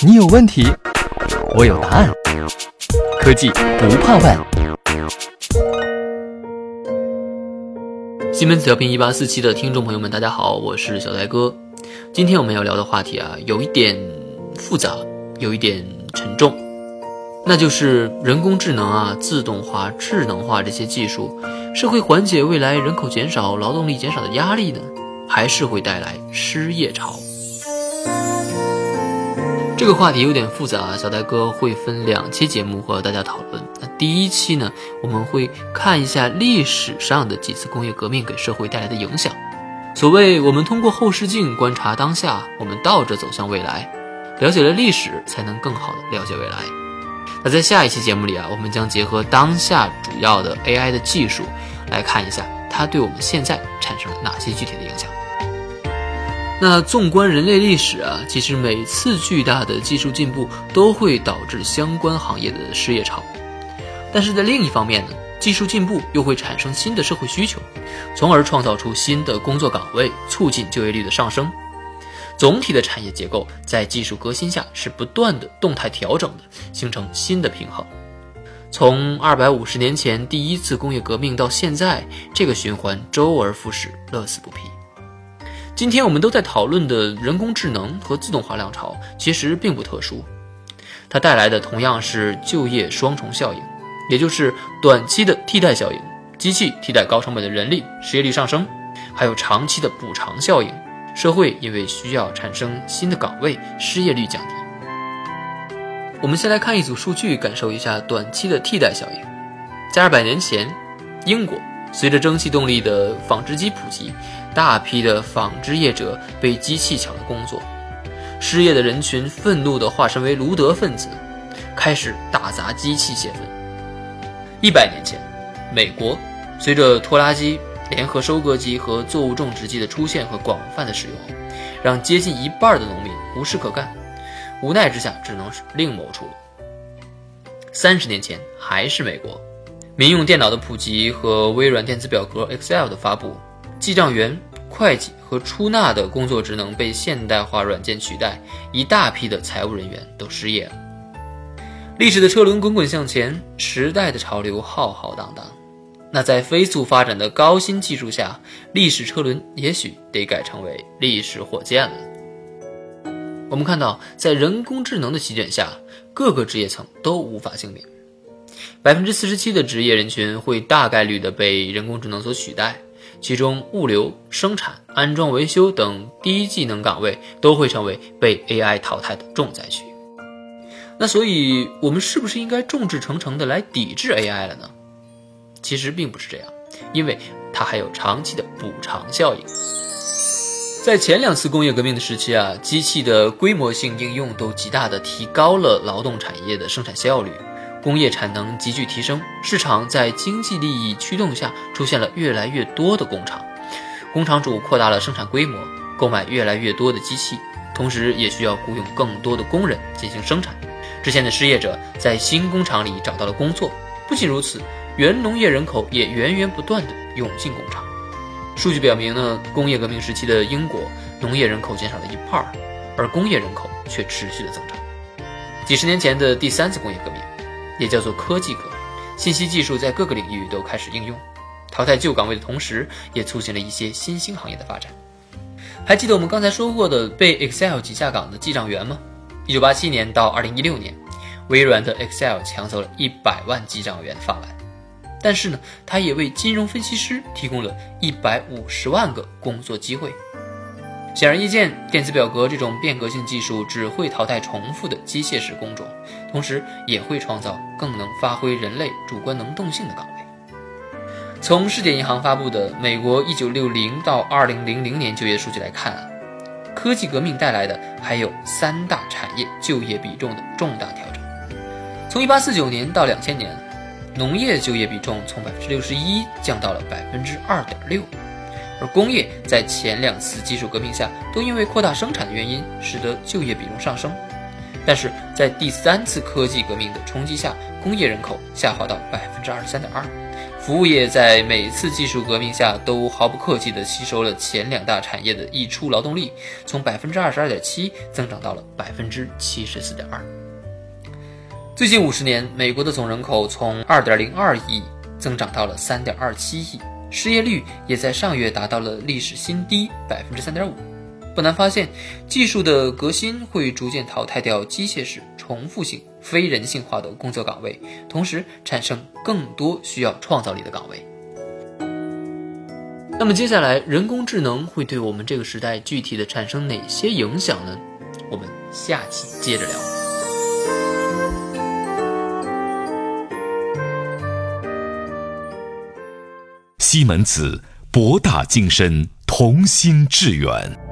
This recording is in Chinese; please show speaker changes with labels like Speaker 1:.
Speaker 1: 你有问题，我有答案。科技不怕问。
Speaker 2: 西门子调频一八四七的听众朋友们，大家好，我是小呆哥。今天我们要聊的话题啊，有一点复杂，有一点沉重，那就是人工智能啊、自动化、智能化这些技术，是会缓解未来人口减少、劳动力减少的压力呢，还是会带来失业潮？这个话题有点复杂啊，小呆哥会分两期节目和大家讨论。那第一期呢，我们会看一下历史上的几次工业革命给社会带来的影响。所谓我们通过后视镜观察当下，我们倒着走向未来，了解了历史，才能更好的了解未来。那在下一期节目里啊，我们将结合当下主要的 AI 的技术，来看一下它对我们现在产生了哪些具体的影响。那纵观人类历史啊，其实每次巨大的技术进步都会导致相关行业的失业潮，但是在另一方面呢？技术进步又会产生新的社会需求，从而创造出新的工作岗位，促进就业率的上升。总体的产业结构在技术革新下是不断的动态调整的，形成新的平衡。从二百五十年前第一次工业革命到现在，这个循环周而复始，乐此不疲。今天我们都在讨论的人工智能和自动化浪潮，其实并不特殊，它带来的同样是就业双重效应。也就是短期的替代效应，机器替代高成本的人力，失业率上升；还有长期的补偿效应，社会因为需要产生新的岗位，失业率降低。我们先来看一组数据，感受一下短期的替代效应。在二百年前，英国随着蒸汽动力的纺织机普及，大批的纺织业者被机器抢了工作，失业的人群愤怒地化身为卢德分子，开始打砸机器泄愤。一百年前，美国随着拖拉机、联合收割机和作物种植机的出现和广泛的使用，让接近一半的农民无事可干，无奈之下只能另谋出路。三十年前，还是美国，民用电脑的普及和微软电子表格 Excel 的发布，记账员、会计和出纳的工作职能被现代化软件取代，一大批的财务人员都失业了。历史的车轮滚滚向前，时代的潮流浩浩荡荡。那在飞速发展的高新技术下，历史车轮也许得改成为历史火箭了。我们看到，在人工智能的席卷下，各个职业层都无法幸免。百分之四十七的职业人群会大概率的被人工智能所取代，其中物流、生产、安装、维修等低技能岗位都会成为被 AI 淘汰的重灾区。那所以，我们是不是应该众志成城的来抵制 AI 了呢？其实并不是这样，因为它还有长期的补偿效应。在前两次工业革命的时期啊，机器的规模性应用都极大的提高了劳动产业的生产效率，工业产能急剧提升，市场在经济利益驱动下出现了越来越多的工厂，工厂主扩大了生产规模，购买越来越多的机器，同时也需要雇佣更多的工人进行生产。之前的失业者在新工厂里找到了工作，不仅如此，原农业人口也源源不断的涌进工厂。数据表明呢，工业革命时期的英国农业人口减少了一半，而工业人口却持续的增长。几十年前的第三次工业革命，也叫做科技革，信息技术在各个领域都开始应用，淘汰旧岗位的同时，也促进了一些新兴行业的发展。还记得我们刚才说过的被 Excel 挤下岗的记账员吗？一九八七年到二零一六年，微软的 Excel 抢走了一百万记账员的饭碗，但是呢，它也为金融分析师提供了一百五十万个工作机会。显而易见，电子表格这种变革性技术只会淘汰重复的机械式工种，同时也会创造更能发挥人类主观能动性的岗位。从世界银行发布的美国一九六零到二零零零年就业数据来看啊。科技革命带来的还有三大产业就业比重的重大调整。从1849年到2000年，农业就业比重从百分之六十一降到了百分之二点六，而工业在前两次技术革命下都因为扩大生产的原因，使得就业比重上升。但是在第三次科技革命的冲击下，工业人口下滑到百分之二十三点二，服务业在每次技术革命下都毫不客气地吸收了前两大产业的溢出劳动力，从百分之二十二点七增长到了百分之七十四点二。最近五十年，美国的总人口从二点零二亿增长到了三点二七亿，失业率也在上月达到了历史新低百分之三点五。不难发现，技术的革新会逐渐淘汰掉机械式、重复性。非人性化的工作岗位，同时产生更多需要创造力的岗位。那么接下来，人工智能会对我们这个时代具体的产生哪些影响呢？我们下期接着聊。
Speaker 3: 西门子，博大精深，同心致远。